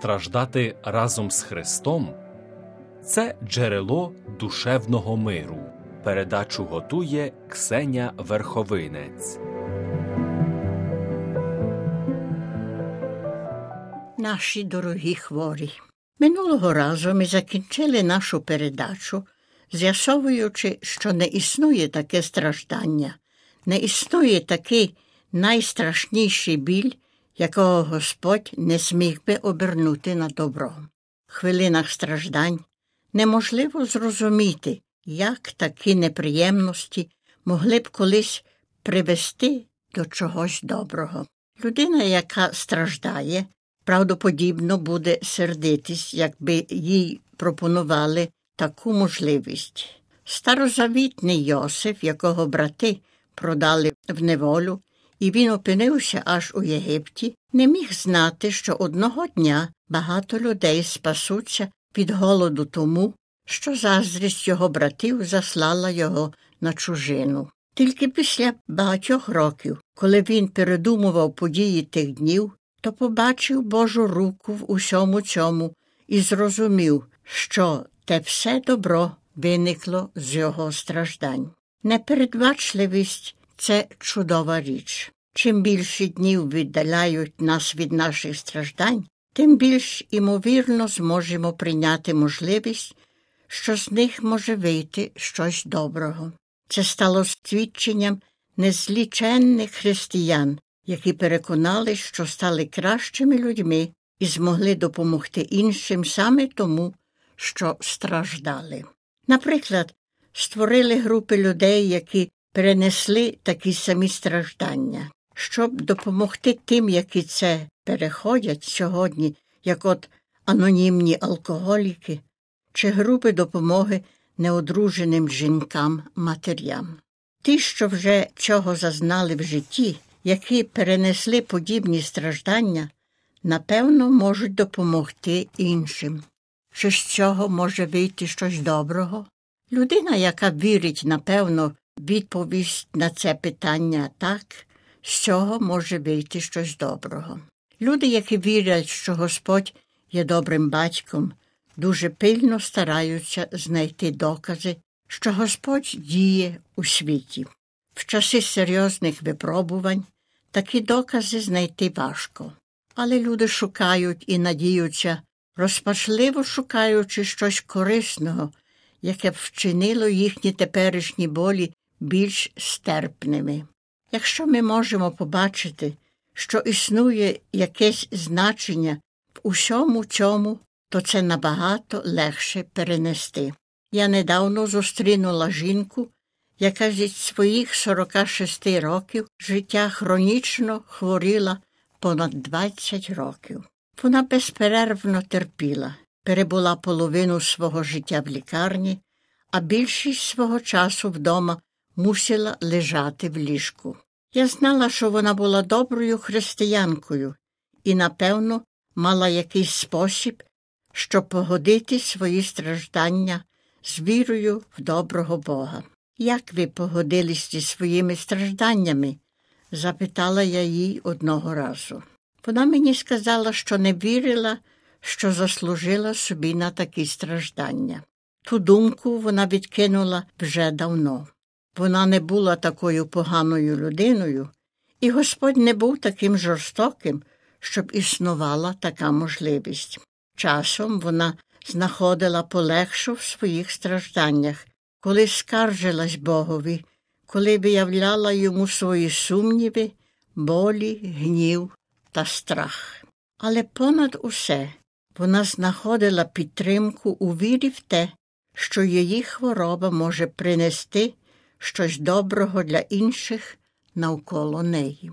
страждати разом з Христом це джерело душевного миру. Передачу готує Ксеня Верховинець. Наші дорогі хворі. Минулого разу ми закінчили нашу передачу, з'ясовуючи, що не існує таке страждання, не існує такий найстрашніший біль, якого Господь не зміг би обернути на добро. В хвилинах страждань неможливо зрозуміти, як такі неприємності могли б колись привести до чогось доброго. Людина, яка страждає, правдоподібно буде сердитись, якби їй пропонували таку можливість. Старозавітний Йосиф, якого брати продали в неволю, і він опинився аж у Єгипті, не міг знати, що одного дня багато людей спасуться від голоду тому, що заздрість його братів заслала його на чужину. Тільки після багатьох років, коли він передумував події тих днів, то побачив Божу руку в усьому цьому і зрозумів, що те все добро виникло з його страждань. Непередбачливість це чудова річ. Чим більше днів віддаляють нас від наших страждань, тим більш імовірно зможемо прийняти можливість, що з них може вийти щось доброго. Це стало свідченням незліченних християн, які переконали, що стали кращими людьми і змогли допомогти іншим саме тому, що страждали. Наприклад, створили групи людей, які перенесли такі самі страждання, щоб допомогти тим, які це переходять сьогодні, як от анонімні алкоголіки чи групи допомоги неодруженим жінкам матерям. Ті, що вже чого зазнали в житті, які перенесли подібні страждання, напевно, можуть допомогти іншим. Чи з цього може вийти щось доброго? Людина, яка вірить, напевно, відповість на це питання так, з цього може вийти щось доброго. Люди, які вірять, що Господь є добрим батьком, дуже пильно стараються знайти докази, що Господь діє у світі. В часи серйозних випробувань такі докази знайти важко, але люди шукають і надіються, розпачливо шукаючи щось корисного, яке б вчинило їхні теперішні болі більш стерпними. Якщо ми можемо побачити, що існує якесь значення в усьому цьому, то це набагато легше перенести. Я недавно зустрінула жінку, яка зі своїх 46 років життя хронічно хворіла понад 20 років. Вона безперервно терпіла, перебула половину свого життя в лікарні, а більшість свого часу вдома мусила лежати в ліжку. Я знала, що вона була доброю християнкою і, напевно, мала якийсь спосіб, щоб погодити свої страждання з вірою в доброго Бога. Як ви погодились зі своїми стражданнями? запитала я їй одного разу. Вона мені сказала, що не вірила, що заслужила собі на такі страждання. Ту думку вона відкинула вже давно. Вона не була такою поганою людиною, і Господь не був таким жорстоким, щоб існувала така можливість. Часом вона знаходила полегшу в своїх стражданнях, коли скаржилась Богові, коли виявляла йому свої сумніви, болі, гнів та страх. Але понад усе вона знаходила підтримку у вірі в те, що її хвороба може принести щось доброго для інших навколо неї.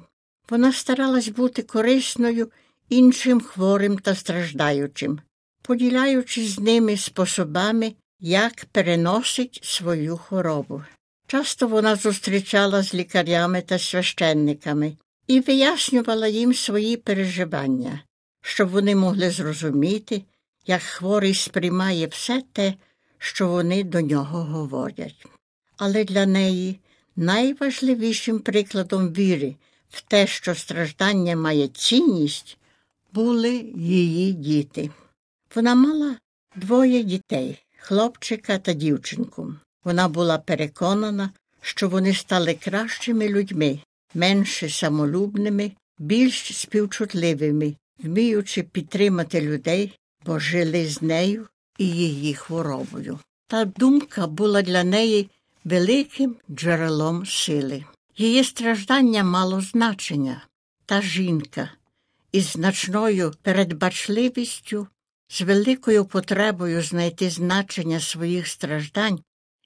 Вона старалась бути корисною іншим хворим та страждаючим, поділяючись з ними способами, як переносить свою хворобу. Часто вона зустрічала з лікарями та священниками і вияснювала їм свої переживання, щоб вони могли зрозуміти, як хворий сприймає все те, що вони до нього говорять. Але для неї найважливішим прикладом віри в те, що страждання має цінність, були її діти. Вона мала двоє дітей хлопчика та дівчинку. Вона була переконана, що вони стали кращими людьми, менше самолюбними, більш співчутливими, вміючи підтримати людей, бо жили з нею і її хворобою. Та думка була для неї великим джерелом сили. Її страждання мало значення. Та жінка із значною передбачливістю, з великою потребою знайти значення своїх страждань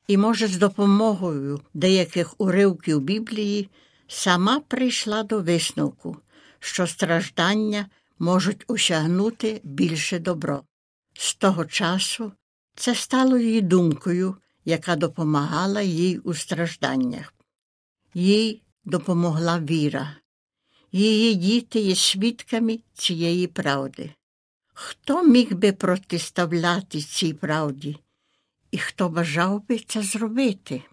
і, може, з допомогою деяких уривків Біблії, сама прийшла до висновку, що страждання можуть осягнути більше добро. З того часу це стало її думкою, яка допомагала їй у стражданнях. Їй допомогла віра. Її діти є свідками цієї правди. Хто міг би протиставляти цій правді, і хто бажав би це зробити?